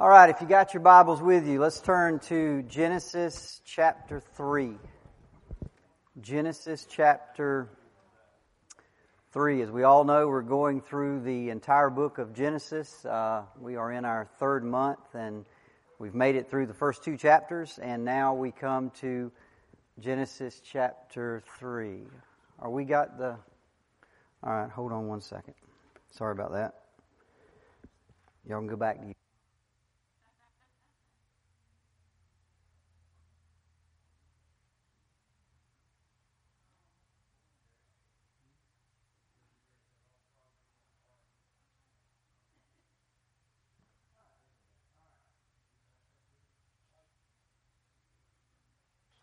All right, if you got your Bibles with you, let's turn to Genesis chapter 3. Genesis chapter 3. As we all know, we're going through the entire book of Genesis. Uh, we are in our third month and we've made it through the first two chapters, and now we come to Genesis chapter 3. Are we got the. All right, hold on one second. Sorry about that. Y'all can go back to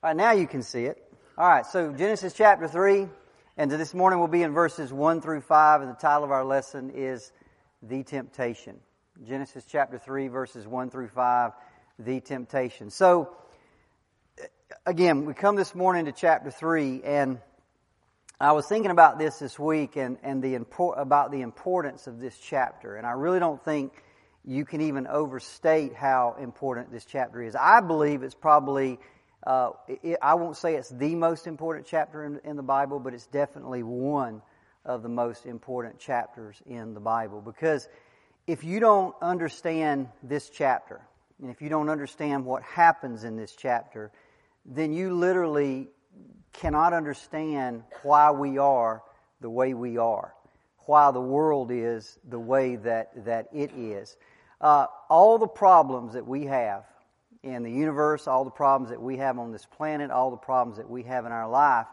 All right, now you can see it. All right, so Genesis chapter 3, and this morning we'll be in verses 1 through 5, and the title of our lesson is The Temptation. Genesis chapter 3, verses 1 through 5, The Temptation. So, again, we come this morning to chapter 3, and I was thinking about this this week and, and the import, about the importance of this chapter, and I really don't think you can even overstate how important this chapter is. I believe it's probably uh, it, I won't say it's the most important chapter in, in the Bible, but it's definitely one of the most important chapters in the Bible. Because if you don't understand this chapter, and if you don't understand what happens in this chapter, then you literally cannot understand why we are the way we are, why the world is the way that, that it is. Uh, all the problems that we have in the universe, all the problems that we have on this planet, all the problems that we have in our life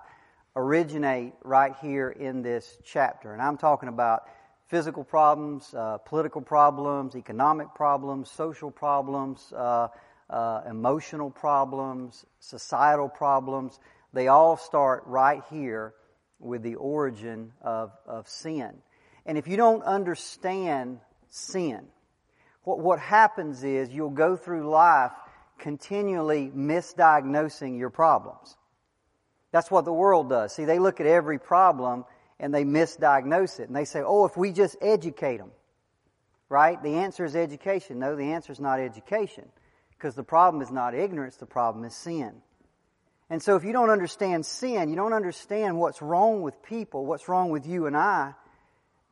originate right here in this chapter. And I'm talking about physical problems, uh, political problems, economic problems, social problems, uh, uh, emotional problems, societal problems. They all start right here with the origin of, of sin. And if you don't understand sin, what, what happens is you'll go through life continually misdiagnosing your problems. That's what the world does. See, they look at every problem and they misdiagnose it. And they say, oh, if we just educate them, right? The answer is education. No, the answer is not education. Because the problem is not ignorance, the problem is sin. And so if you don't understand sin, you don't understand what's wrong with people, what's wrong with you and I,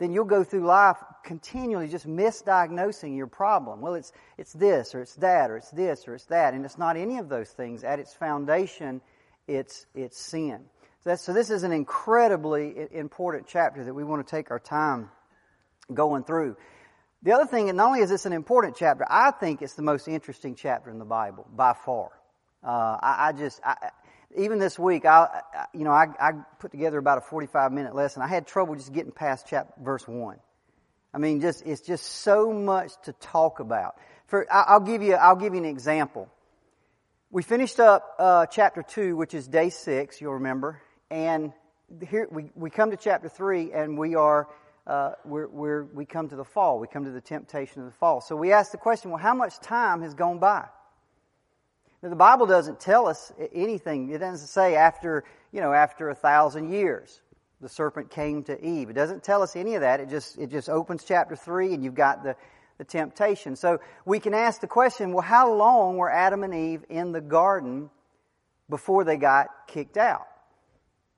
then you'll go through life continually just misdiagnosing your problem. Well, it's, it's this, or it's that, or it's this, or it's that. And it's not any of those things. At its foundation, it's, it's sin. So, so this is an incredibly important chapter that we want to take our time going through. The other thing, and not only is this an important chapter, I think it's the most interesting chapter in the Bible by far. Uh, I, I, just, I, even this week, I, you know, I, I, put together about a 45 minute lesson. I had trouble just getting past chapter, verse 1. I mean, just, it's just so much to talk about. For, I'll give you, I'll give you an example. We finished up, uh, chapter 2, which is day 6, you'll remember, and here, we, we come to chapter 3 and we are, uh, we're, we're, we come to the fall. We come to the temptation of the fall. So we ask the question, well, how much time has gone by? The Bible doesn't tell us anything. It doesn't say after, you know, after a thousand years the serpent came to Eve. It doesn't tell us any of that. It just, it just opens chapter 3 and you've got the, the temptation. So we can ask the question, well, how long were Adam and Eve in the garden before they got kicked out?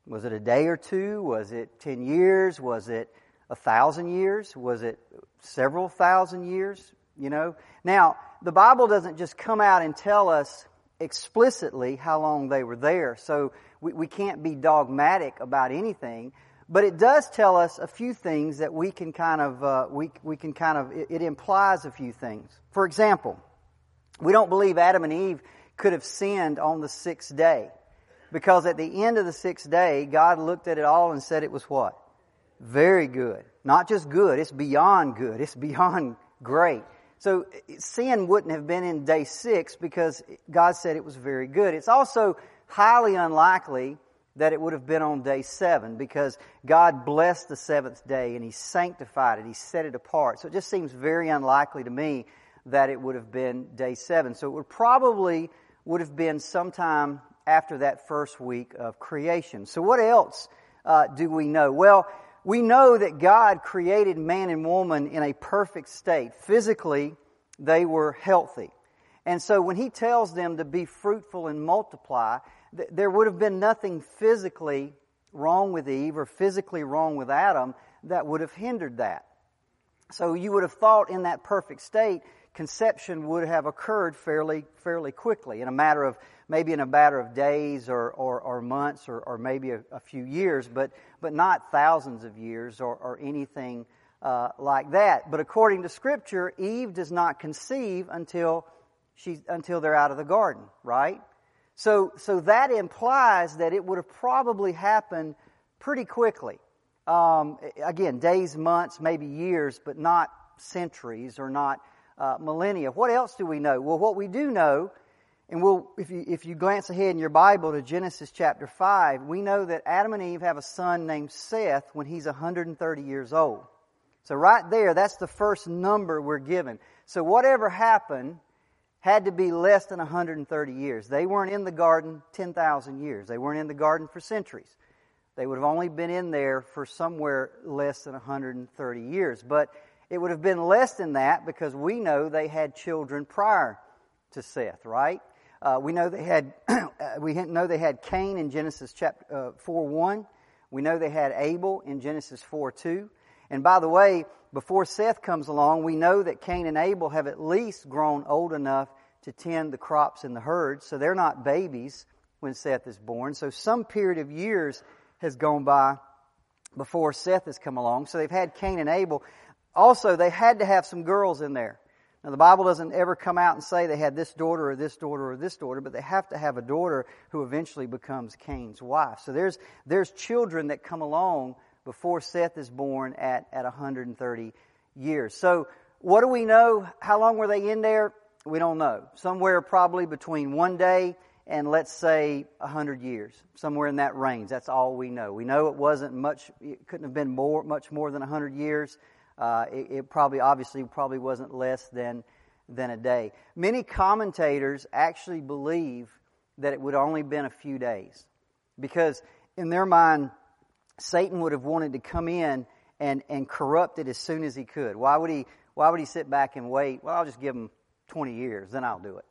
Was it a day or two? Was it 10 years? Was it a thousand years? Was it several thousand years? You know? Now, the Bible doesn't just come out and tell us explicitly how long they were there. So we, we can't be dogmatic about anything. But it does tell us a few things that we can kind of, uh, we, we can kind of, it, it implies a few things. For example, we don't believe Adam and Eve could have sinned on the sixth day. Because at the end of the sixth day, God looked at it all and said it was what? Very good. Not just good, it's beyond good. It's beyond great. So sin wouldn't have been in day six because God said it was very good. It's also highly unlikely that it would have been on day seven because God blessed the seventh day and He sanctified it. He set it apart. So it just seems very unlikely to me that it would have been day seven. So it would probably would have been sometime after that first week of creation. So what else uh, do we know? Well, we know that God created man and woman in a perfect state, physically they were healthy. And so when he tells them to be fruitful and multiply, th- there would have been nothing physically wrong with Eve or physically wrong with Adam that would have hindered that. So you would have thought in that perfect state, conception would have occurred fairly, fairly quickly in a matter of, maybe in a matter of days or, or, or months or, or maybe a, a, few years, but, but not thousands of years or, or anything uh, like that. But according to Scripture, Eve does not conceive until she's, until they're out of the garden, right? So, so that implies that it would have probably happened pretty quickly. Um, again, days, months, maybe years, but not centuries or not uh, millennia. What else do we know? Well, what we do know, and we'll, if you, if you glance ahead in your Bible to Genesis chapter 5, we know that Adam and Eve have a son named Seth when he's 130 years old. So right there, that's the first number we're given. So whatever happened had to be less than 130 years. They weren't in the garden 10,000 years. They weren't in the garden for centuries. They would have only been in there for somewhere less than 130 years. But it would have been less than that because we know they had children prior to Seth, right? Uh, we know they had we know they had Cain in Genesis chapter uh, 4 1. We know they had Abel in Genesis 4 2. And by the way, before Seth comes along, we know that Cain and Abel have at least grown old enough to tend the crops in the herd, so they're not babies when Seth is born. So some period of years has gone by before Seth has come along. So they've had Cain and Abel. Also, they had to have some girls in there. Now, the Bible doesn't ever come out and say they had this daughter or this daughter or this daughter, but they have to have a daughter who eventually becomes Cain's wife. So there's, there's children that come along before Seth is born at, at 130 years. So what do we know? How long were they in there? We don't know. Somewhere probably between one day and let's say 100 years. Somewhere in that range. That's all we know. We know it wasn't much, it couldn't have been more, much more than 100 years. Uh, it, it probably, obviously, probably wasn't less than, than a day. Many commentators actually believe that it would only been a few days. Because in their mind, Satan would have wanted to come in and, and corrupt it as soon as he could. Why would he, why would he sit back and wait? Well, I'll just give him 20 years, then I'll do it.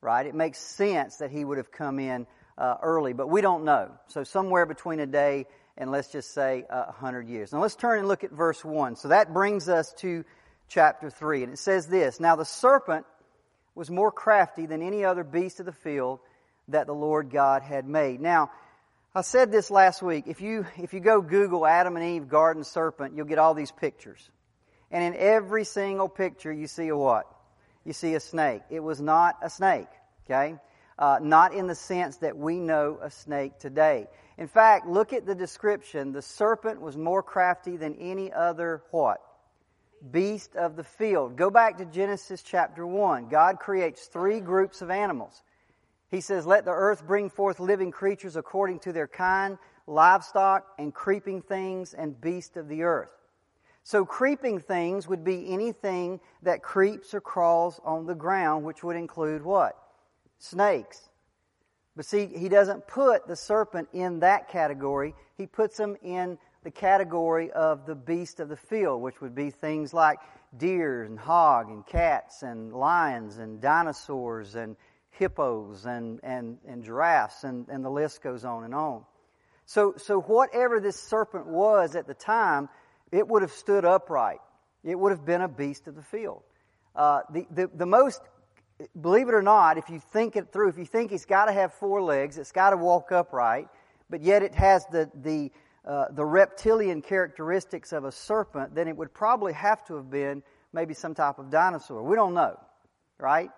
Right? It makes sense that he would have come in uh, early, but we don't know. So somewhere between a day and let's just say uh, 100 years. Now let's turn and look at verse 1. So that brings us to chapter 3. And it says this Now the serpent was more crafty than any other beast of the field that the Lord God had made. Now, I said this last week. If you, if you go Google Adam and Eve garden serpent, you'll get all these pictures. And in every single picture, you see a what? You see a snake. It was not a snake, okay? Uh, not in the sense that we know a snake today. In fact, look at the description. The serpent was more crafty than any other what? Beast of the field. Go back to Genesis chapter 1. God creates three groups of animals. He says, Let the earth bring forth living creatures according to their kind, livestock, and creeping things, and beasts of the earth. So, creeping things would be anything that creeps or crawls on the ground, which would include what? Snakes. But see, he doesn't put the serpent in that category. He puts him in the category of the beast of the field, which would be things like deer and hog and cats and lions and dinosaurs and hippos and, and, and giraffes, and, and the list goes on and on. So, so whatever this serpent was at the time, it would have stood upright. It would have been a beast of the field. Uh, the, the, the most, believe it or not, if you think it through, if you think it's got to have four legs, it's got to walk upright, but yet it has the, the, uh, the reptilian characteristics of a serpent, then it would probably have to have been maybe some type of dinosaur. We don't know, right?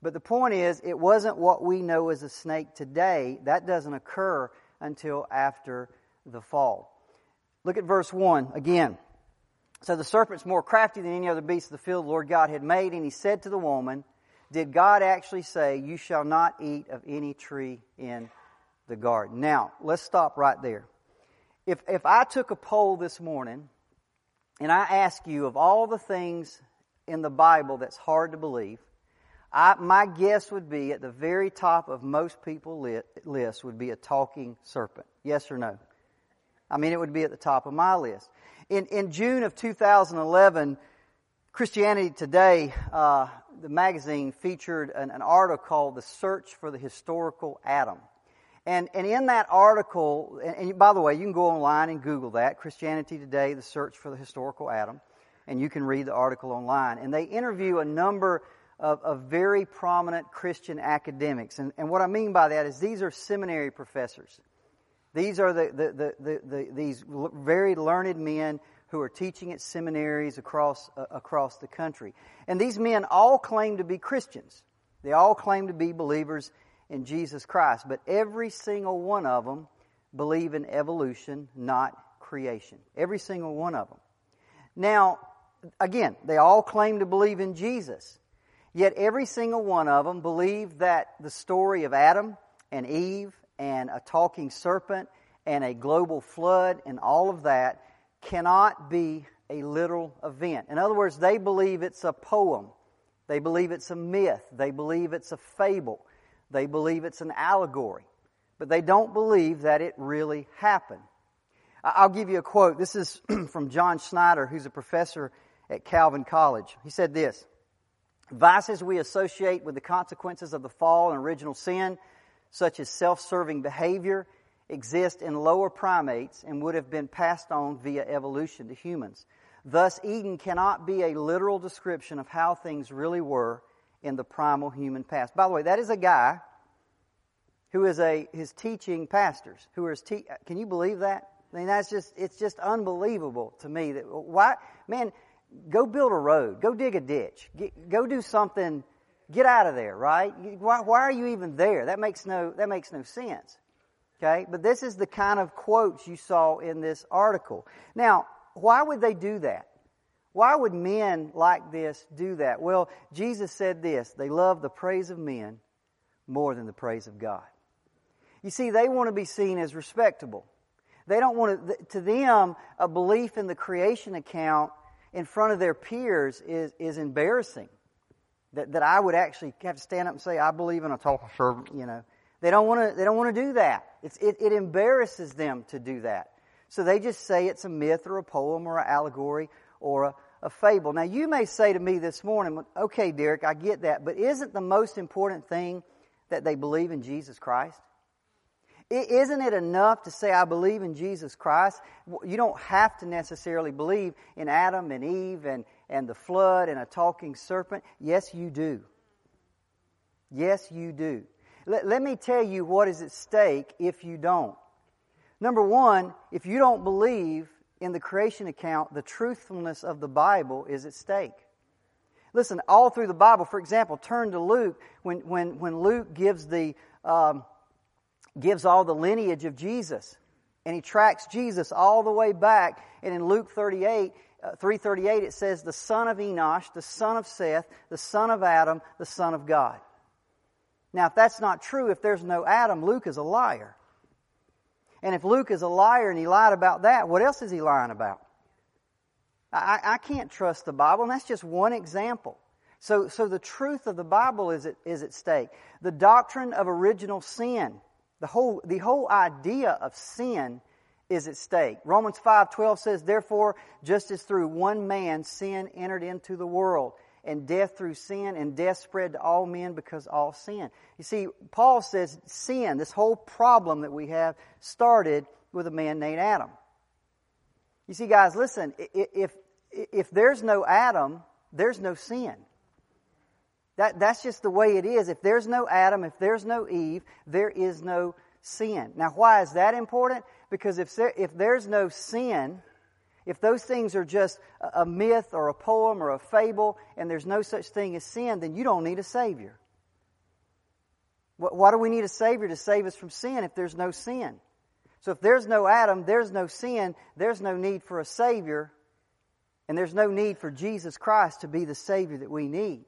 But the point is, it wasn't what we know as a snake today. That doesn't occur until after the fall. Look at verse 1 again. So the serpent's more crafty than any other beast of the field the Lord God had made, and he said to the woman, Did God actually say, You shall not eat of any tree in the garden? Now, let's stop right there. If, if I took a poll this morning and I ask you of all the things in the Bible that's hard to believe, I, my guess would be at the very top of most people's list would be a talking serpent. Yes or no? I mean, it would be at the top of my list. In, in June of 2011, Christianity Today uh, the magazine featured an, an article called The Search for the Historical Adam. And, and in that article, and, and, by the way, you can go online and Google that, Christianity Today, The Search for the Historical Adam, and you can read the article online. And they interview a number of, of very prominent Christian academics. And, and what I mean by that is these are seminary professors. These are the, the, the, the, the these very learned men who are teaching at seminaries across, uh, across the country. And these men all claim to be Christians. They all claim to be believers in Jesus Christ. But every single one of them believe in evolution, not creation. Every single one of them. Now, again, they all claim to believe in Jesus. Yet every single one of them believe that the story of Adam and Eve and a talking serpent and a global flood and all of that cannot be a literal event. In other words, they believe it's a poem. They believe it's a myth. They believe it's a fable. They believe it's an allegory. But they don't believe that it really happened. I'll give you a quote. This is from John Schneider, who's a professor at Calvin College. He said this Vices we associate with the consequences of the fall and original sin, such as self serving behavior, exist in lower primates and would have been passed on via evolution to humans. Thus, Eden cannot be a literal description of how things really were in the primal human past. By the way, that is a guy who is a his teaching pastors who are te- can you believe that? I mean, that's just it's just unbelievable to me that why man go build a road, go dig a ditch, get, go do something, get out of there, right? Why, why are you even there? That makes no, that makes no sense. Okay? But this is the kind of quotes you saw in this article. Now, why would they do that? Why would men like this do that? Well, Jesus said this they love the praise of men more than the praise of God. You see, they want to be seen as respectable. They don't want to, to them, a belief in the creation account in front of their peers is, is embarrassing. That, that I would actually have to stand up and say, I believe in a total servant, you know. They don't want to, they don't want to do that. It's, it, it embarrasses them to do that. So they just say it's a myth or a poem or an allegory or a, a fable. Now you may say to me this morning, okay, Derricke, I get that, but isn't the most important thing that they believe in Jesus Christ? Isn't it enough to say, I believe in Jesus Christ? You don't have to necessarily believe in Adam and Eve and, and the flood and a talking serpent. Yes, you do. Yes, you do. Let, let me tell you what is at stake if you don't. Number one, if you don't believe in the creation account, the truthfulness of the Bible is at stake. Listen, all through the Bible, for example, turn to Luke when, when, when Luke gives the, um, gives all the lineage of Jesus. And he tracks Jesus all the way back. And in Luke 38, uh, 338, it says, the son of Enosh, the son of Seth, the son of Adam, the son of God. Now, if that's not true, if there's no Adam, Luke is a liar. And if Luke is a liar and he lied about that, what else is he lying about? I, I can't trust the Bible, and that's just one example. So, so the truth of the Bible is at, is at stake. The doctrine of original sin the whole, the whole idea of sin is at stake. Romans 5:12 says, "Therefore, just as through one man sin entered into the world, and death through sin, and death spread to all men because all sin." You see, Paul says sin, this whole problem that we have, started with a man named Adam. You see, guys, listen. If if there's no Adam, there's no sin. That, that's just the way it is. If there's no Adam, if there's no Eve, there is no sin. Now, why is that important? Because if, if there's no sin, if those things are just a myth or a poem or a fable and there's no such thing as sin, then you don't need a Savior. Why do we need a Savior to save us from sin if there's no sin? So if there's no Adam, there's no sin, there's no need for a Savior, and there's no need for Jesus Christ to be the Savior that we need.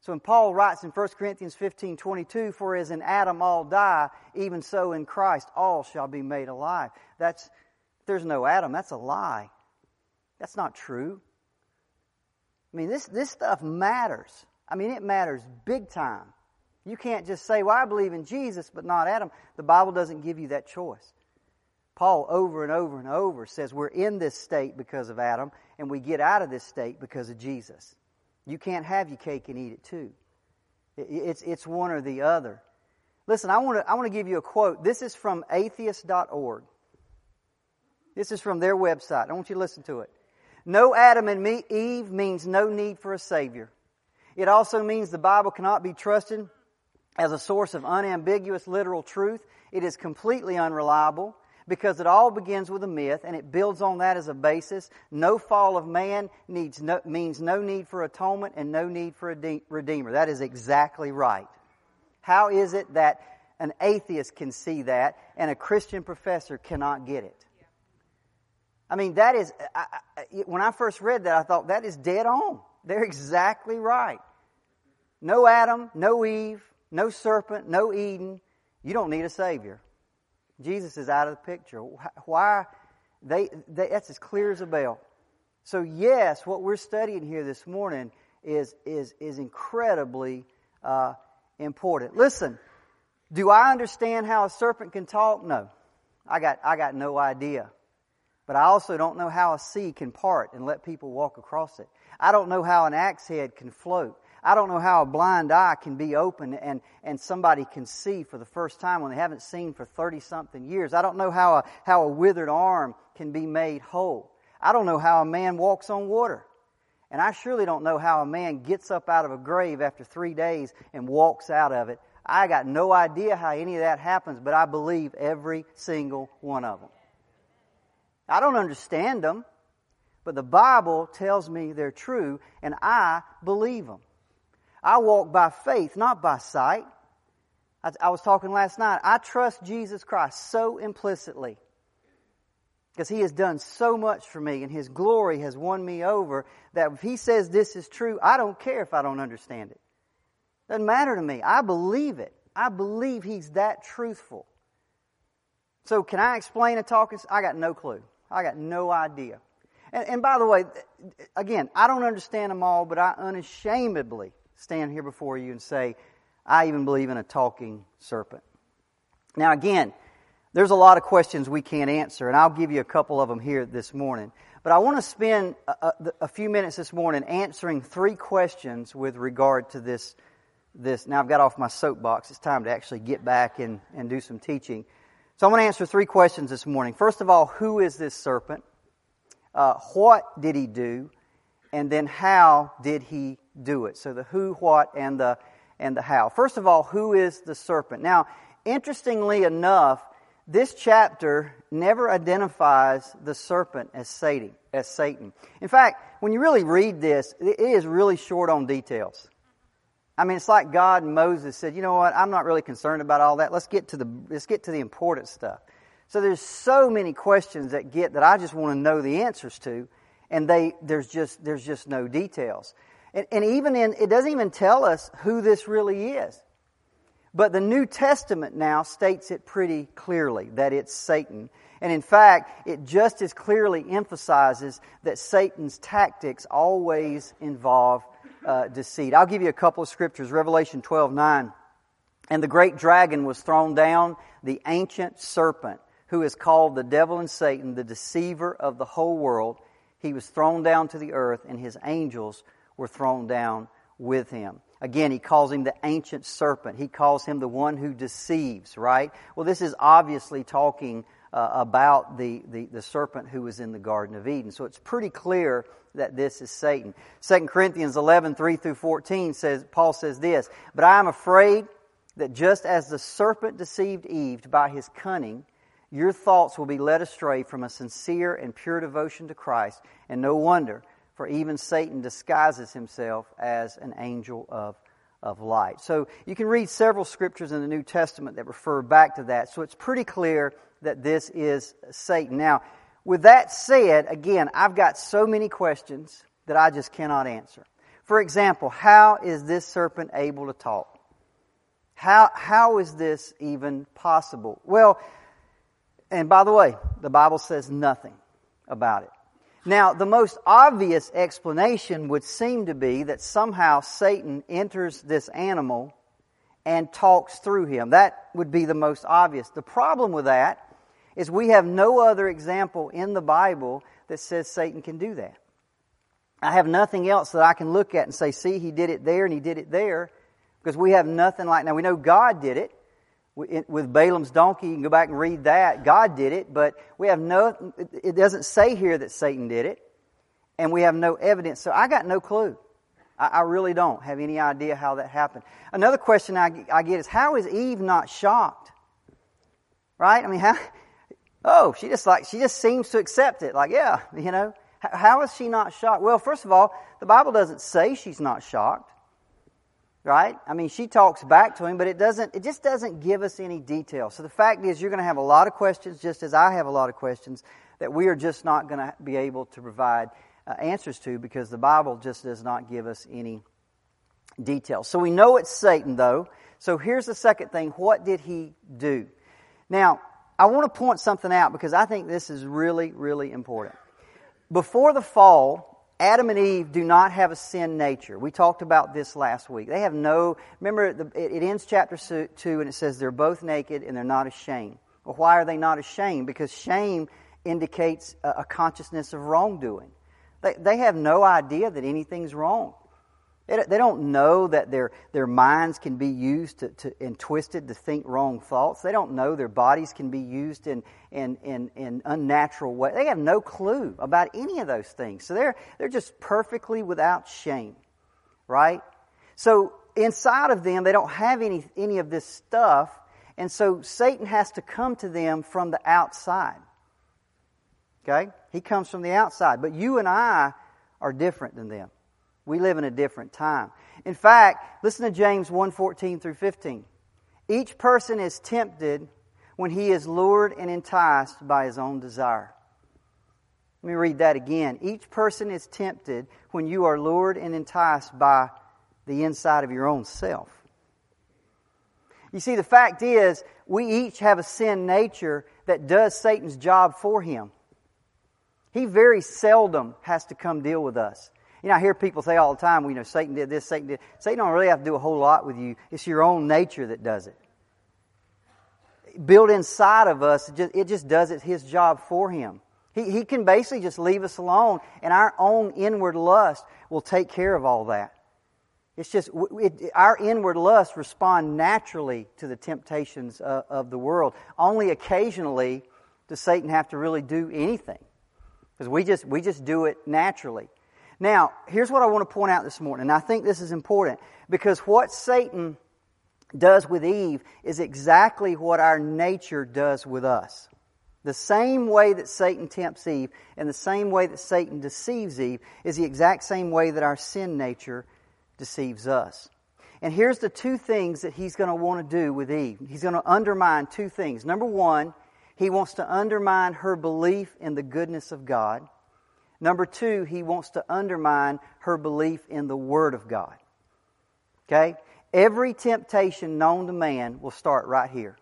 So when Paul writes in 1 Corinthians 15 22, for as in Adam all die, even so in Christ all shall be made alive. That's, there's no Adam, that's a lie. That's not true. I mean, this, this stuff matters. I mean, it matters big time. You can't just say, well, I believe in Jesus, but not Adam. The Bible doesn't give you that choice. Paul, over and over and over, says we're in this state because of Adam, and we get out of this state because of Jesus. You can't have your cake and eat it too. It's, it's one or the other. Listen, I want to I want to give you a quote. This is from atheist.org. This is from their website. I want you to listen to it. No Adam and me, Eve means no need for a Savior. It also means the Bible cannot be trusted as a source of unambiguous literal truth. It is completely unreliable because it all begins with a myth and it builds on that as a basis. No fall of man needs no, means no need for atonement and no need for a de- redeemer. That is exactly right. How is it that an atheist can see that and a Christian professor cannot get it? I mean, that is, I, I, when I first read that, I thought that is dead on. They're exactly right. No Adam, no Eve, no serpent, no Eden. You don't need a Savior. Jesus is out of the picture. Why? They, they, that's as clear as a bell. So, yes, what we're studying here this morning is, is, is incredibly uh, important. Listen, do I understand how a serpent can talk? No. I got, I got no idea. But I also don't know how a sea can part and let people walk across it. I don't know how an axe head can float. I don't know how a blind eye can be open and, and somebody can see for the first time when they haven't seen for 30 something years. I don't know how a, how a withered arm can be made whole. I don't know how a man walks on water. And I surely don't know how a man gets up out of a grave after three days and walks out of it. I got no idea how any of that happens, but I believe every single one of them. I don't understand them, but the Bible tells me they're true, and I believe them. I walk by faith, not by sight. I, I was talking last night. I trust Jesus Christ so implicitly because he has done so much for me and his glory has won me over that if he says this is true, I don't care if I don't understand it. Doesn't matter to me. I believe it. I believe he's that truthful. So can I explain a talking? I got no clue. I got no idea. And, and by the way, again, I don't understand them all, but I unashamedly stand here before you and say, I even believe in a talking serpent. Now again, there's a lot of questions we can't answer, and I'll give you a couple of them here this morning. But I want to spend a, a, a, few minutes this morning answering three questions with regard to this. This now I've got off my soapbox. It's time to actually get back and, and do some teaching. So I'm going to answer three questions this morning. First of all, who is this serpent? Uh, what did he do? And then how did he do it? So the who, what, and the and the how. First of all, who is the serpent? Now, interestingly enough, this chapter never identifies the serpent as Satan. As Satan. In fact, when you really read this, it is really short on details. I mean, it's like God and Moses said, "You know what? I'm not really concerned about all that. Let's get to the let's get to the important stuff." So there's so many questions that get that I just want to know the answers to, and they there's just there's just no details. And, and even in it doesn't even tell us who this really is. But the New Testament now states it pretty clearly that it's Satan. And in fact, it just as clearly emphasizes that Satan's tactics always involve uh, deceit. I'll give you a couple of scriptures. Revelation 12 9. And the great dragon was thrown down, the ancient serpent, who is called the devil and Satan, the deceiver of the whole world. He was thrown down to the earth, and his angels were thrown down with him. Again, he calls him the ancient serpent. He calls him the one who deceives, right? Well, this is obviously talking uh, about the, the, the, serpent who was in the Garden of Eden. So it's pretty clear that this is Satan. 2 Corinthians 11, 3 through 14 says, Paul says this, But I am afraid that just as the serpent deceived Eve by his cunning, your thoughts will be led astray from a sincere and pure devotion to Christ, and no wonder for even Satan disguises himself as an angel of, of light. So you can read several scriptures in the New Testament that refer back to that. So it's pretty clear that this is Satan. Now, with that said, again, I've got so many questions that I just cannot answer. For example, how is this serpent able to talk? How, how is this even possible? Well, and by the way, the Bible says nothing about it. Now, the most obvious explanation would seem to be that somehow Satan enters this animal and talks through him. That would be the most obvious. The problem with that is we have no other example in the Bible that says Satan can do that. I have nothing else that I can look at and say, see, he did it there and he did it there. Because we have nothing like, now we know God did it. With Balaam's donkey, you can go back and read that. God did it, but we have no, it doesn't say here that Satan did it. And we have no evidence. So I got no clue. I, really don't have any idea how that happened. Another question I, I get is how is Eve not shocked? Right? I mean, how, oh, she just like, she just seems to accept it. Like, yeah, you know. How is she not shocked? Well, first of all, the Bible doesn't say she's not shocked. Right? I mean, she talks back to him, but it doesn't, it just doesn't give us any detail. So the fact is, you're going to have a lot of questions, just as I have a lot of questions, that we are just not going to be able to provide uh, answers to because the Bible just does not give us any details. So we know it's Satan, though. So here's the second thing. What did he do? Now, I want to point something out because I think this is really, really important. Before the fall, Adam and Eve do not have a sin nature. We talked about this last week. They have no, remember, it ends chapter 2 and it says they're both naked and they're not ashamed. Well, why are they not ashamed? Because shame indicates a consciousness of wrongdoing. They, they have no idea that anything's wrong. They don't know that their, their minds can be used to, to, and twisted to think wrong thoughts. They don't know their bodies can be used in, in, in, in unnatural ways. They have no clue about any of those things. So they're, they're just perfectly without shame, right? So inside of them, they don't have any, any of this stuff. And so Satan has to come to them from the outside. Okay? He comes from the outside. But you and I are different than them. We live in a different time. In fact, listen to James 1:14 through 15. Each person is tempted when he is lured and enticed by his own desire. Let me read that again. Each person is tempted when you are lured and enticed by the inside of your own self. You see, the fact is, we each have a sin nature that does Satan's job for him. He very seldom has to come deal with us. You know, I hear people say all the time, well, you know, Satan did this, Satan did. Satan don't really have to do a whole lot with you. It's your own nature that does it. Built inside of us, it just, does it, his job for him. He, he can basically just leave us alone, and our own inward lust will take care of all that. It's just it, our inward lusts respond naturally to the temptations uh, of the world. Only occasionally does Satan have to really do anything, because we just we just do it naturally. Now, here's what I want to point out this morning, and I think this is important because what Satan does with Eve is exactly what our nature does with us. The same way that Satan tempts Eve and the same way that Satan deceives Eve is the exact same way that our sin nature deceives us. And here's the two things that he's going to want to do with Eve. He's going to undermine two things. Number one, he wants to undermine her belief in the goodness of God. Number two, he wants to undermine her belief in the Word of God. Okay? Every temptation known to man will start right here.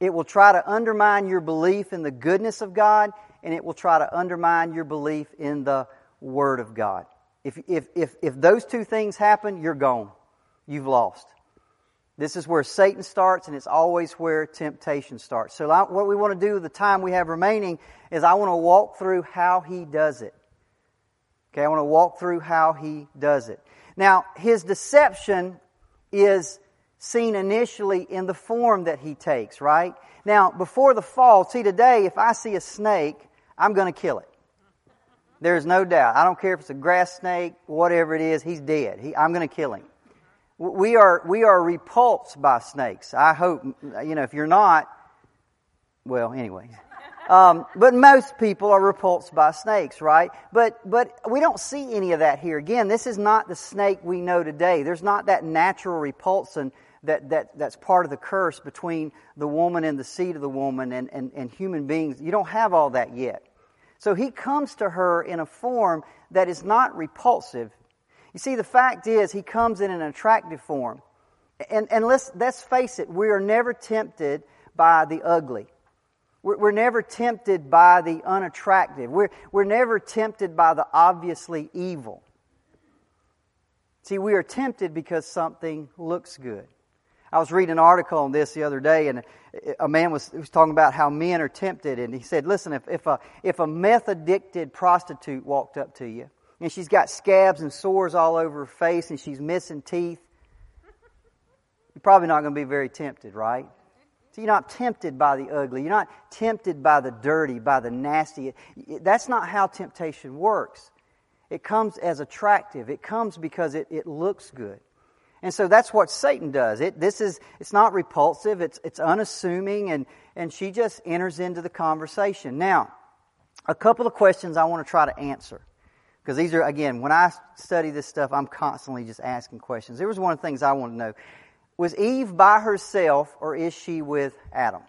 It will try to undermine your belief in the goodness of God, and it will try to undermine your belief in the Word of God. If, if, if, if those two things happen, you're gone. You've lost. This is where Satan starts, and it's always where temptation starts. So, what we want to do with the time we have remaining is I want to walk through how he does it. Okay, I want to walk through how he does it. Now, his deception is seen initially in the form that he takes, right? Now, before the fall, see, today, if I see a snake, I'm going to kill it. There's no doubt. I don't care if it's a grass snake, whatever it is, he's dead. He, I'm going to kill him. We are, we are repulsed by snakes. I hope, you know, if you're not, well, anyway. Um, but most people are repulsed by snakes, right? But, but we don't see any of that here. Again, this is not the snake we know today. There's not that natural repulsion that, that, that's part of the curse between the woman and the seed of the woman and, and, and human beings. You don't have all that yet. So he comes to her in a form that is not repulsive. You see, the fact is, he comes in an attractive form. And, and let's, let's face it, we are never tempted by the ugly. We're, we're never tempted by the unattractive. We're, we're never tempted by the obviously evil. See, we are tempted because something looks good. I was reading an article on this the other day, and a man was, was talking about how men are tempted, and he said, "Listen, if, if a if a meth addicted prostitute walked up to you and she's got scabs and sores all over her face and she's missing teeth, you're probably not going to be very tempted, right? So you're not tempted by the ugly. You're not tempted by the dirty, by the nasty. That's not how temptation works. It comes as attractive. It comes because it, it looks good. And so that's what Satan does. It, this is, it's not repulsive, it's, it's unassuming, and, and she just enters into the conversation. Now, a couple of questions I want to try to answer. Because these are, again, when I study this stuff, I'm constantly just asking questions. There was one of the things I wanted to know. Was Eve by herself or is she with Adam?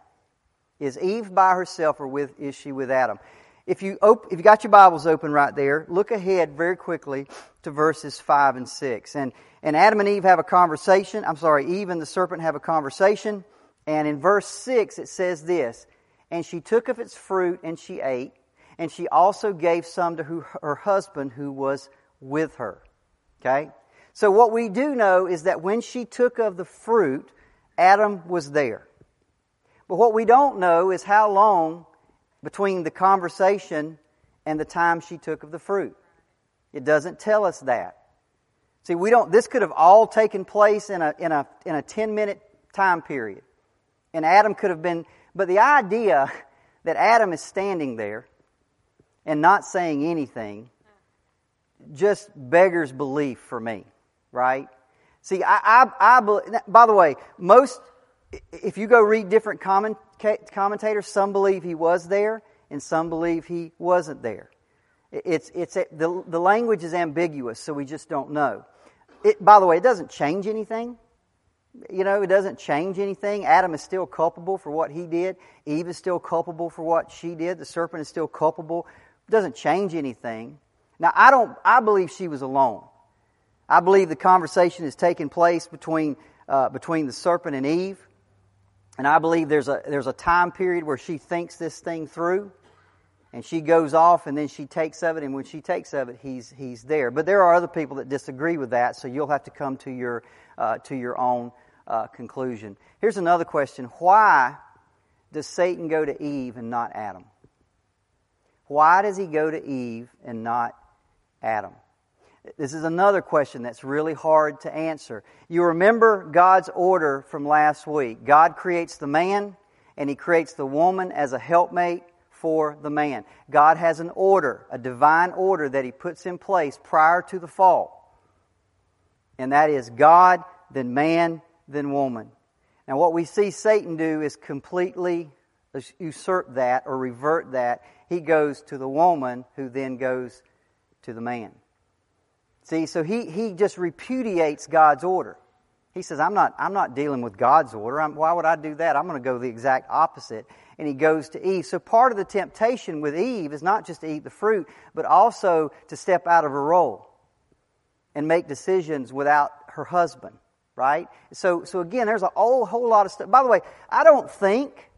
Is Eve by herself or with, is she with Adam? If you, op- if you got your Bibles open right there, look ahead very quickly to verses 5 and 6. And, and Adam and Eve have a conversation. I'm sorry, Eve and the serpent have a conversation. And in verse 6, it says this And she took of its fruit and she ate, and she also gave some to her husband who was with her. Okay? So what we do know is that when she took of the fruit, Adam was there. But what we don't know is how long between the conversation and the time she took of the fruit. It doesn't tell us that. See, we don't, this could have all taken place in a, in a, in a 10 minute time period. And Adam could have been, but the idea that Adam is standing there and not saying anything just beggars belief for me, right? See, I, I, I by the way, most, if you go read different comment, commentators, some believe he was there, and some believe he wasn't there. It's, it's, the, the language is ambiguous, so we just don't know. It, by the way, it doesn't change anything. You know, it doesn't change anything. Adam is still culpable for what he did. Eve is still culpable for what she did. The serpent is still culpable. Doesn't change anything. Now, I don't, I believe she was alone. I believe the conversation is taking place between, uh, between the serpent and Eve. And I believe there's a, there's a time period where she thinks this thing through and she goes off and then she takes of it and when she takes of it he's he's there but there are other people that disagree with that so you'll have to come to your uh, to your own uh, conclusion here's another question why does satan go to eve and not adam why does he go to eve and not adam this is another question that's really hard to answer. You remember God's order from last week. God creates the man and he creates the woman as a helpmate for the man. God has an order, a divine order that he puts in place prior to the fall. And that is God, then man, then woman. Now, what we see Satan do is completely usurp that or revert that. He goes to the woman who then goes to the man. See, so he, he just repudiates God's order. He says, I'm not, I'm not dealing with God's order. I'm, why would I do that? I'm going to go the exact opposite. And he goes to Eve. So part of the temptation with Eve is not just to eat the fruit, but also to step out of her role and make decisions without her husband, right? So, so again, there's a whole, whole lot of stuff. By the way, I don't think,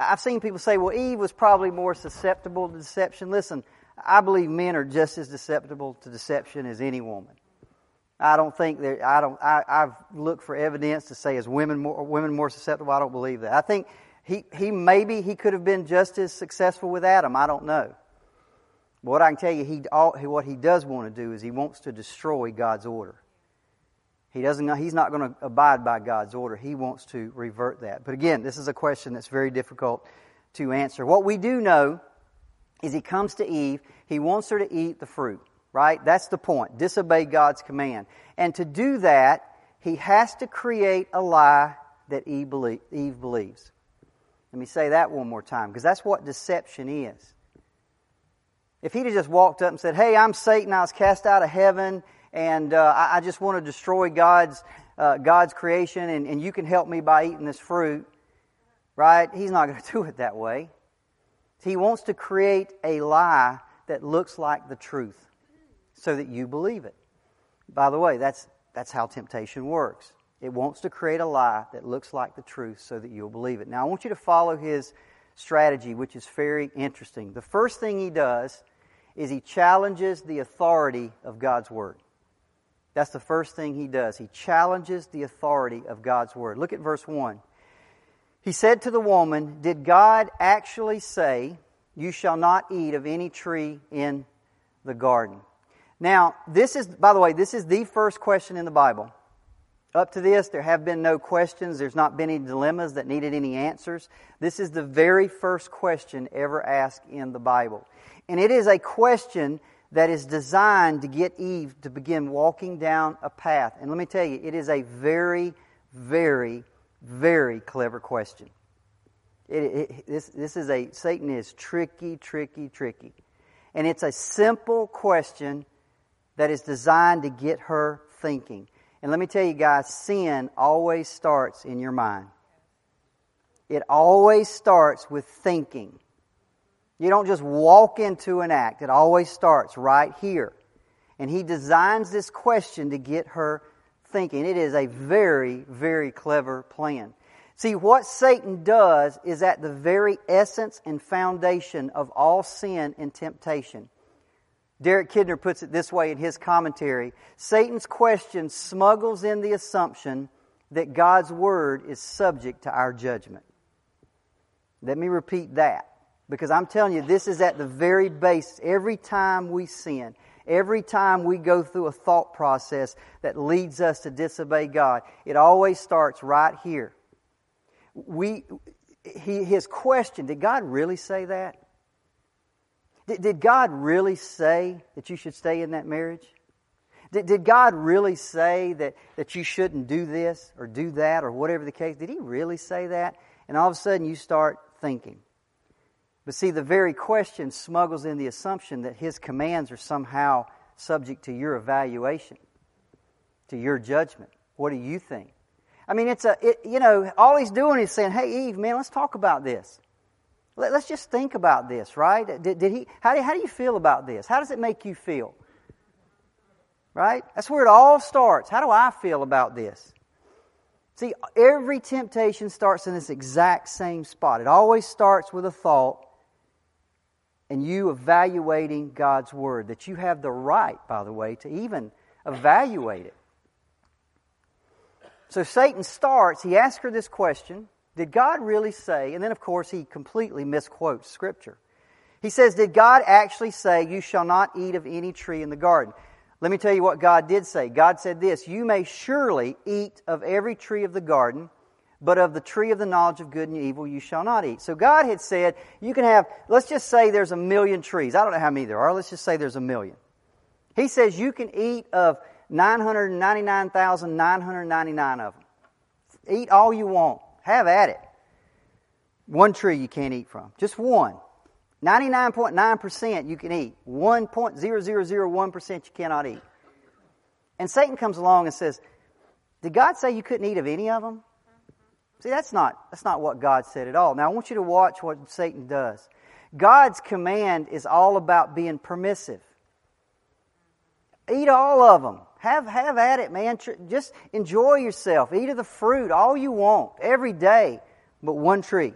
I've seen people say, well, Eve was probably more susceptible to deception. Listen, I believe men are just as susceptible to deception as any woman. I don't think that I don't. I, I've looked for evidence to say is women more women more susceptible. I don't believe that. I think he he maybe he could have been just as successful with Adam. I don't know. But what I can tell you, he all, what he does want to do is he wants to destroy God's order. He doesn't. He's not going to abide by God's order. He wants to revert that. But again, this is a question that's very difficult to answer. What we do know is he comes to Eve, he wants her to eat the fruit, right? That's the point. Disobey God's command. And to do that, he has to create a lie that Eve, believe, Eve believes. Let me say that one more time, because that's what deception is. If he'd have just walked up and said, Hey, I'm Satan, I was cast out of heaven, and uh, I, I, just want to destroy God's, uh, God's creation, and, and you can help me by eating this fruit, right? He's not going to do it that way. He wants to create a lie that looks like the truth so that you believe it. By the way, that's, that's how temptation works. It wants to create a lie that looks like the truth so that you'll believe it. Now, I want you to follow his strategy, which is very interesting. The first thing he does is he challenges the authority of God's Word. That's the first thing he does. He challenges the authority of God's Word. Look at verse 1. He said to the woman, Did God actually say, You shall not eat of any tree in the garden? Now, this is, by the way, this is the first question in the Bible. Up to this, there have been no questions. There's not been any dilemmas that needed any answers. This is the very first question ever asked in the Bible. And it is a question that is designed to get Eve to begin walking down a path. And let me tell you, it is a very, very, very clever question. It, it, this, this is a, Satan is tricky, tricky, tricky. And it's a simple question that is designed to get her thinking. And let me tell you guys, sin always starts in your mind. It always starts with thinking. You don't just walk into an act. It always starts right here. And he designs this question to get her thinking. It is a very, very clever plan. See, what Satan does is at the very essence and foundation of all sin and temptation. Derek Kidner puts it this way in his commentary Satan's question smuggles in the assumption that God's Word is subject to our judgment. Let me repeat that. Because I'm telling you, this is at the very base. Every time we sin, every time we go through a thought process that leads us to disobey God, it always starts right here. We, he, his question, did God really say that? Did, did God really say that you should stay in that marriage? Did, did God really say that, that you shouldn't do this or do that or whatever the case? Did He really say that? And all of a sudden you start thinking. But see, the very question smuggles in the assumption that His commands are somehow subject to your evaluation, to your judgment. What do you think? I mean, it's a, it, you know, all He's doing is saying, hey, Eve, man, let's talk about this. Let, us just think about this, right? Did, did he, how, how do you feel about this? How does it make you feel? Right? That's where it all starts. How do I feel about this? See, every temptation starts in this exact same spot. It always starts with a thought and you evaluating God's Word, that you have the right, by the way, to even evaluate it. So Satan starts, he asks her this question did God really say? And then, of course, he completely misquotes Scripture. He says, Did God actually say, You shall not eat of any tree in the garden? Let me tell you what God did say. God said this You may surely eat of every tree of the garden, but of the tree of the knowledge of good and evil you shall not eat. So God had said, You can have, let's just say there's a million trees. I don't know how many there are. Let's just say there's a million. He says you can eat of 999,999 of them. Eat all you want. Have at it. One tree you can't eat from. Just one. 99.9% you can eat. 1.0001% you cannot eat. And Satan comes along and says, Did God say you couldn't eat of any of them? See, that's not, that's not what God said at all. Now, I want you to watch what Satan does. God's command is all about being permissive. Eat all of them. Have, have at it, man. Just enjoy yourself. Eat of the fruit, all you want, every day, but one tree.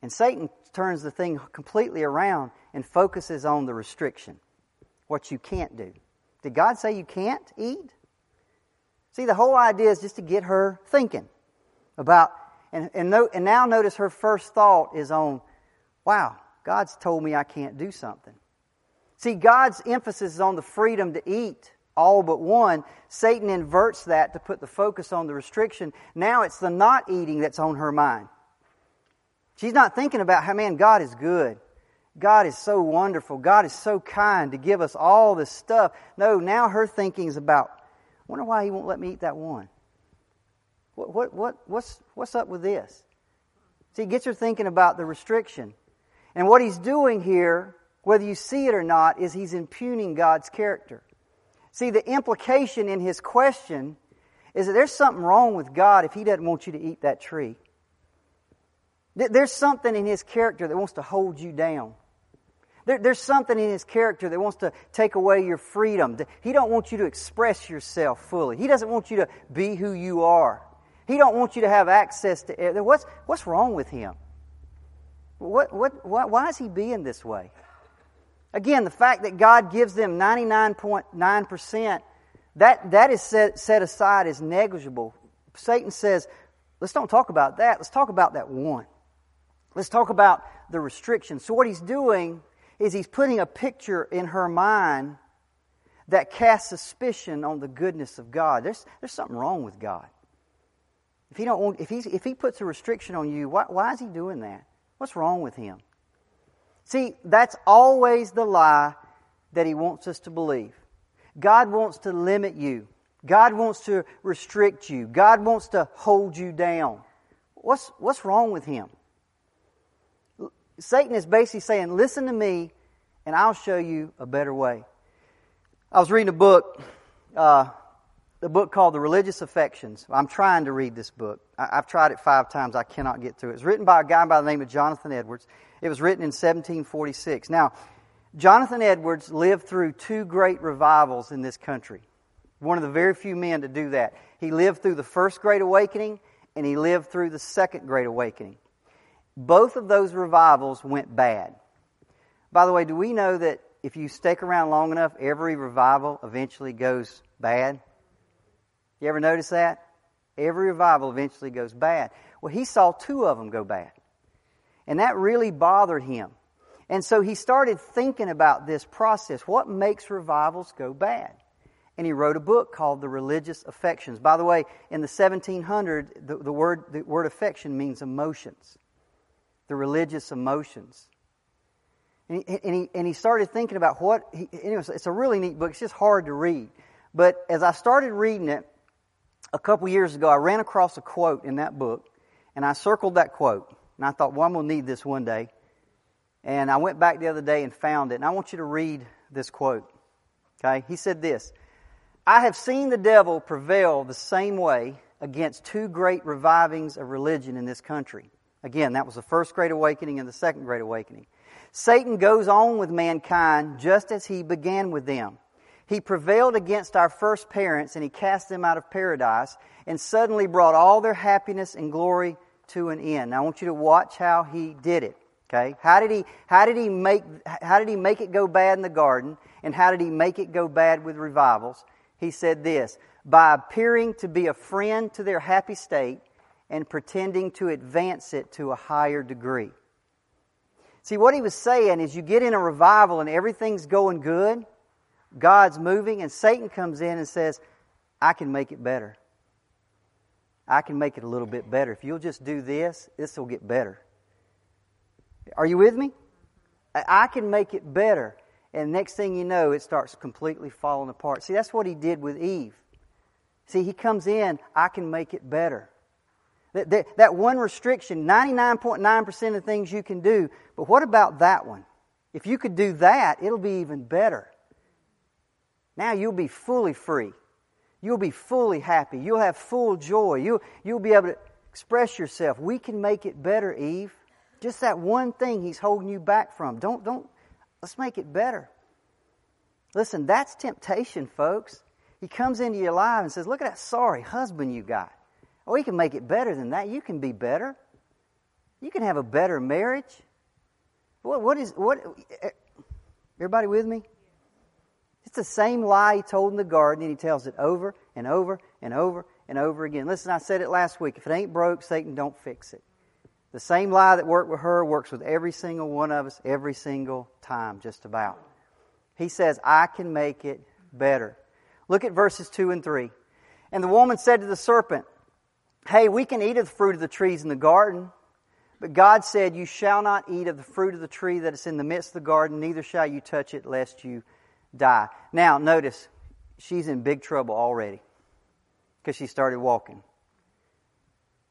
And Satan turns the thing completely around and focuses on the restriction, what you can't do. Did God say you can't eat? See, the whole idea is just to get her thinking about, and, and, no, and now notice her first thought is on, wow, God's told me I can't do something. See, God's emphasis is on the freedom to eat all but one. Satan inverts that to put the focus on the restriction. Now it's the not eating that's on her mind. She's not thinking about how, man, God is good. God is so wonderful. God is so kind to give us all this stuff. No, now her thinking is about, wonder why he won't let me eat that one. What, what, what, what's, what's up with this? See, it gets her thinking about the restriction. And what he's doing here whether you see it or not, is he's impugning God's character. See, the implication in his question is that there's something wrong with God if he doesn't want you to eat that tree. There's something in his character that wants to hold you down. there's something in his character that wants to take away your freedom. He don't want you to express yourself fully. He doesn't want you to be who you are. He don't want you to have access to what's what's wrong with him? What what why, why is he being this way? Again, the fact that God gives them 99.9%, that, that is set, set aside as negligible. Satan says, let's don't talk about that. Let's talk about that one. Let's talk about the restrictions. So, what he's doing is he's putting a picture in her mind that casts suspicion on the goodness of God. There's, there's something wrong with God. If he, don't if, he's, if he puts a restriction on you, why, why is he doing that? What's wrong with him? See, that's always the lie that he wants us to believe. God wants to limit you. God wants to restrict you. God wants to hold you down. What's, what's wrong with him? Satan is basically saying, Listen to me, and I'll show you a better way. I was reading a book, uh, the book called The Religious Affections. I'm trying to read this book. I, have tried it five times. I cannot get through it. It's written by a guy by the name of Jonathan Edwards. It was written in 1746. Now, Jonathan Edwards lived through two great revivals in this country. One of the very few men to do that. He lived through the First Great Awakening and he lived through the Second Great Awakening. Both of those revivals went bad. By the way, do we know that if you stick around long enough, every revival eventually goes bad? You ever notice that? Every revival eventually goes bad. Well, he saw two of them go bad. And that really bothered him. And so he started thinking about this process. What makes revivals go bad? And he wrote a book called The Religious Affections. By the way, in the 1700, the, the, word, the word affection means emotions. The religious emotions. And he, and he, and he started thinking about what, he, anyways, it's a really neat book. It's just hard to read. But as I started reading it a couple years ago, I ran across a quote in that book, and I circled that quote. And I thought, well, I'm going to need this one day. And I went back the other day and found it. And I want you to read this quote. Okay? He said this I have seen the devil prevail the same way against two great revivings of religion in this country. Again, that was the first great awakening and the second great awakening. Satan goes on with mankind just as he began with them. He prevailed against our first parents and he cast them out of paradise and suddenly brought all their happiness and glory to an end. Now I want you to watch how he did it. Okay? How did he how did he make how did he make it go bad in the garden and how did he make it go bad with revivals? He said this, by appearing to be a friend to their happy state and pretending to advance it to a higher degree. See, what he was saying is you get in a revival and everything's going good, God's moving, and Satan comes in and says, I can make it better. I can make it a little bit better. If you'll just do this, this will get better. Are you with me? I can make it better. And next thing you know, it starts completely falling apart. See, that's what he did with Eve. See, he comes in, I can make it better. That, that, that one restriction, 99.9% of things you can do, but what about that one? If you could do that, it'll be even better. Now you'll be fully free. You'll be fully happy. You'll have full joy. You'll, you'll be able to express yourself. We can make it better, Eve. Just that one thing he's holding you back from. Don't, don't, let's make it better. Listen, that's temptation, folks. He comes into your life and says, Look at that sorry husband you got. Oh, he can make it better than that. You can be better. You can have a better marriage. What, what is, what, eh, everybody with me? It's the same lie he told in the garden, and he tells it over and over and over and over again. Listen, I said it last week. If it ain't broke, Satan don't fix it. The same lie that worked with her works with every single one of us every single time, just about. He says, I can make it better. Look at verses 2 and 3. And the woman said to the serpent, Hey, we can eat of the fruit of the trees in the garden. But God said, You shall not eat of the fruit of the tree that is in the midst of the garden, neither shall you touch it, lest you die. Now, notice, she's in big trouble already because she started walking.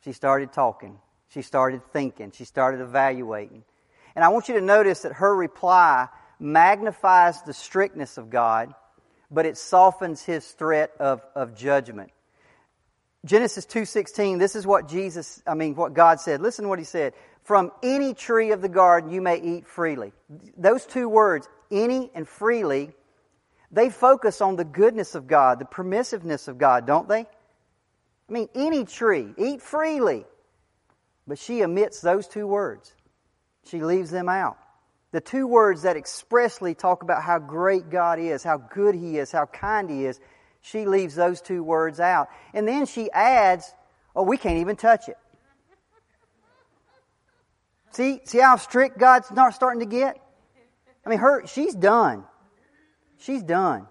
She started talking. She started thinking. She started evaluating. And I want you to notice that her reply magnifies the strictness of God, but it softens his threat of, of judgment. Genesis 2:16 this is what Jesus I mean what God said listen to what he said from any tree of the garden you may eat freely those two words any and freely they focus on the goodness of God the permissiveness of God don't they I mean any tree eat freely but she omits those two words. She leaves them out. The two words that expressly talk about how great God is, how good He is, how kind He is, she leaves those two words out. And then she adds, oh, we can't even touch it. See, see how strict God's not starting to get? I mean, her, she's done. She's done.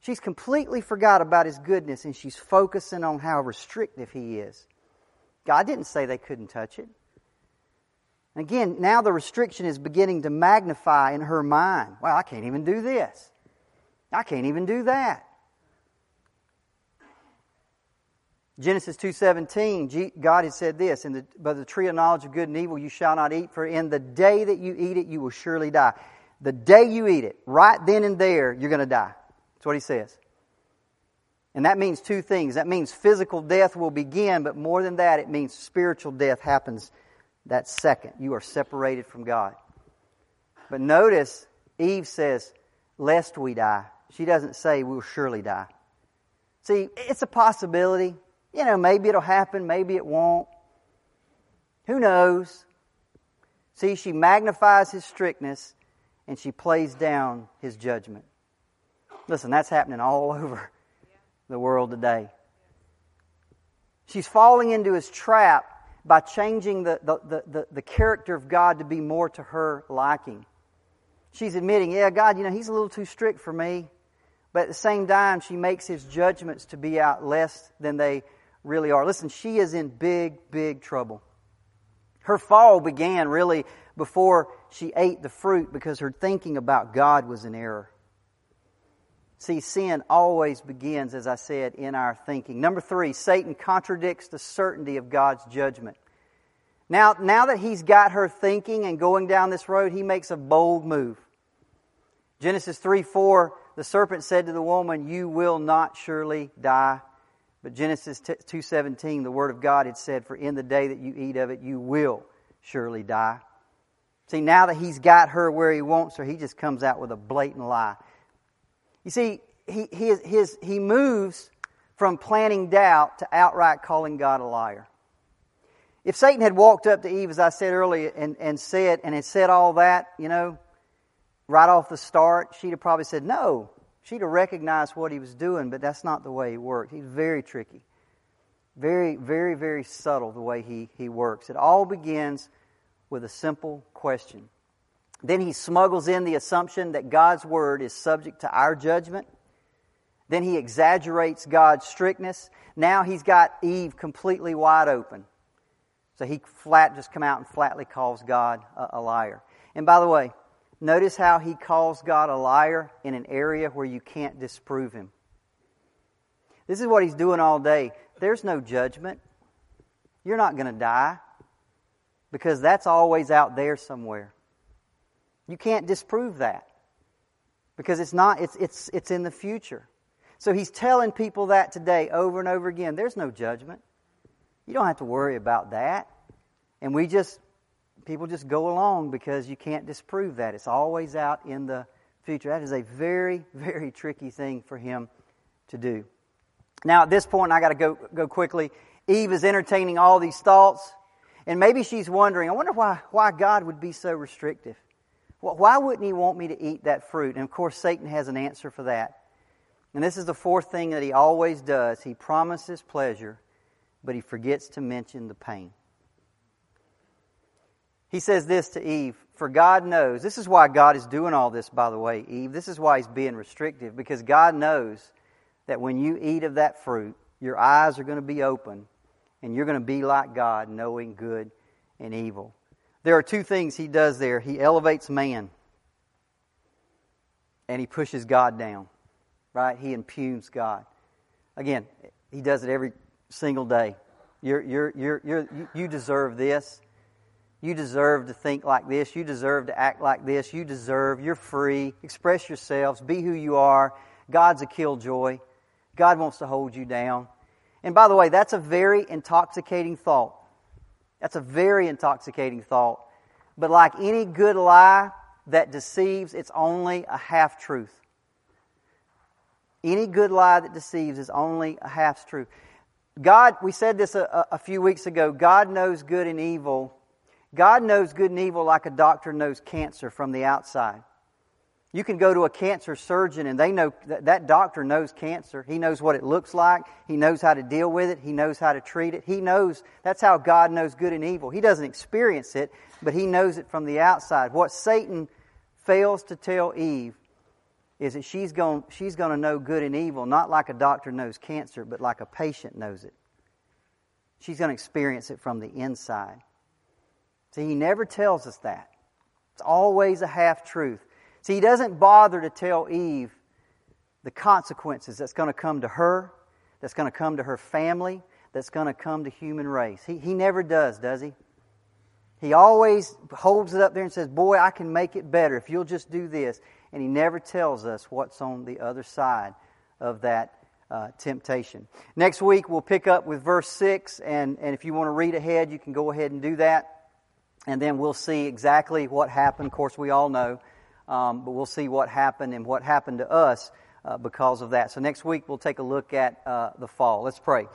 She's completely forgot about his goodness and she's focusing on how restrictive he is. God didn't say they couldn't touch it. Again, now the restriction is beginning to magnify in her mind. Well, I can't even do this. I can't even do that. Genesis 2:17, God had said this, in the, by the tree of knowledge of good and evil you shall not eat, for in the day that you eat it, you will surely die. The day you eat it, right then and there, you're going to die. That's what he says. And that means two things. That means physical death will begin, but more than that, it means spiritual death happens that second. You are separated from God. But notice, Eve says, lest we die. She doesn't say we'll surely die. See, it's a possibility. You know, maybe it'll happen, maybe it won't. Who knows? See, she magnifies his strictness and she plays down his judgment. Listen, that's happening all over the world today. She's falling into his trap by changing the, the, the, the, character of God to be more to her liking. She's admitting, yeah, God, you know, he's a little too strict for me. But at the same time, she makes his judgments to be out less than they really are. Listen, she is in big, big trouble. Her fall began really before she ate the fruit because her thinking about God was in error. See, sin always begins, as I said, in our thinking. Number three, Satan contradicts the certainty of God's judgment. Now, now that he's got her thinking and going down this road, he makes a bold move. Genesis 3 4, the serpent said to the woman, You will not surely die. But Genesis 2:17, the word of God had said, "For in the day that you eat of it, you will surely die." See, now that he's got her where he wants her, he just comes out with a blatant lie. You see, he, his, his, he moves from planting doubt to outright calling God a liar. If Satan had walked up to Eve, as I said earlier, and, and said, and had said all that, you know, right off the start, she'd have probably said, No, She'd have recognized what he was doing, but that's not the way he worked. He's very tricky. Very, very, very subtle the way he, he works. It all begins with a simple question. Then he smuggles in the assumption that God's word is subject to our judgment. Then he exaggerates God's strictness. Now he's got Eve completely wide open. So he flat just come out and flatly calls God a, liar. And by the way, Notice how he calls God a liar in an area where you can't disprove him. This is what he's doing all day. There's no judgment. You're not going to die because that's always out there somewhere. You can't disprove that because it's not it's it's it's in the future. So he's telling people that today over and over again. There's no judgment. You don't have to worry about that. And we just people just go along because you can't disprove that. It's always out in the future. That is a very, very tricky thing for him to do. Now, at this point, I got to go, go quickly. Eve is entertaining all these thoughts, and maybe she's wondering, I wonder why, why God would be so restrictive. Why wouldn't He want me to eat that fruit? And of course, Satan has an answer for that. And this is the fourth thing that he always does. He promises pleasure, but he forgets to mention the pain. He says this to Eve For God knows, this is why God is doing all this, by the way, Eve. This is why He's being restrictive, because God knows that when you eat of that fruit, your eyes are going to be open and you're going to be like God, knowing good and evil. There are two things He does there He elevates man and He pushes God down, right? He impugns God. Again, He does it every single day. You're, you're, you're, you're, you deserve this. You deserve to think like this. You deserve to act like this. You deserve. You're free. Express yourselves. Be who you are. God's a killjoy. God wants to hold you down. And by the way, that's a very intoxicating thought. That's a very intoxicating thought. But like any good lie that deceives, it's only a half truth. Any good lie that deceives is only a half truth. God, we said this a, a few weeks ago, God knows good and evil God knows good and evil like a doctor knows cancer from the outside. You can go to a cancer surgeon and they know that, doctor knows cancer. He knows what it looks like. He knows how to deal with it. He knows how to treat it. He knows that's how God knows good and evil. He doesn't experience it, but he knows it from the outside. What Satan fails to tell Eve is that she's going, she's going to know good and evil, not like a doctor knows cancer, but like a patient knows it. She's going to experience it from the inside. See, he never tells us that. It's always a half truth. See, he doesn't bother to tell Eve the consequences that's going to come to her, that's going to come to her family, that's going to come to human race. He, he never does, does he? He always holds it up there and says, Boy, I can make it better if you'll just do this. And he never tells us what's on the other side of that uh, temptation. Next week, we'll pick up with verse 6. And, and if you want to read ahead, you can go ahead and do that. And then we'll see exactly what happened. Of course, we all know. Um, but we'll see what happened and what happened to us uh, because of that. So next week, we'll take a look at uh, the fall. Let's pray.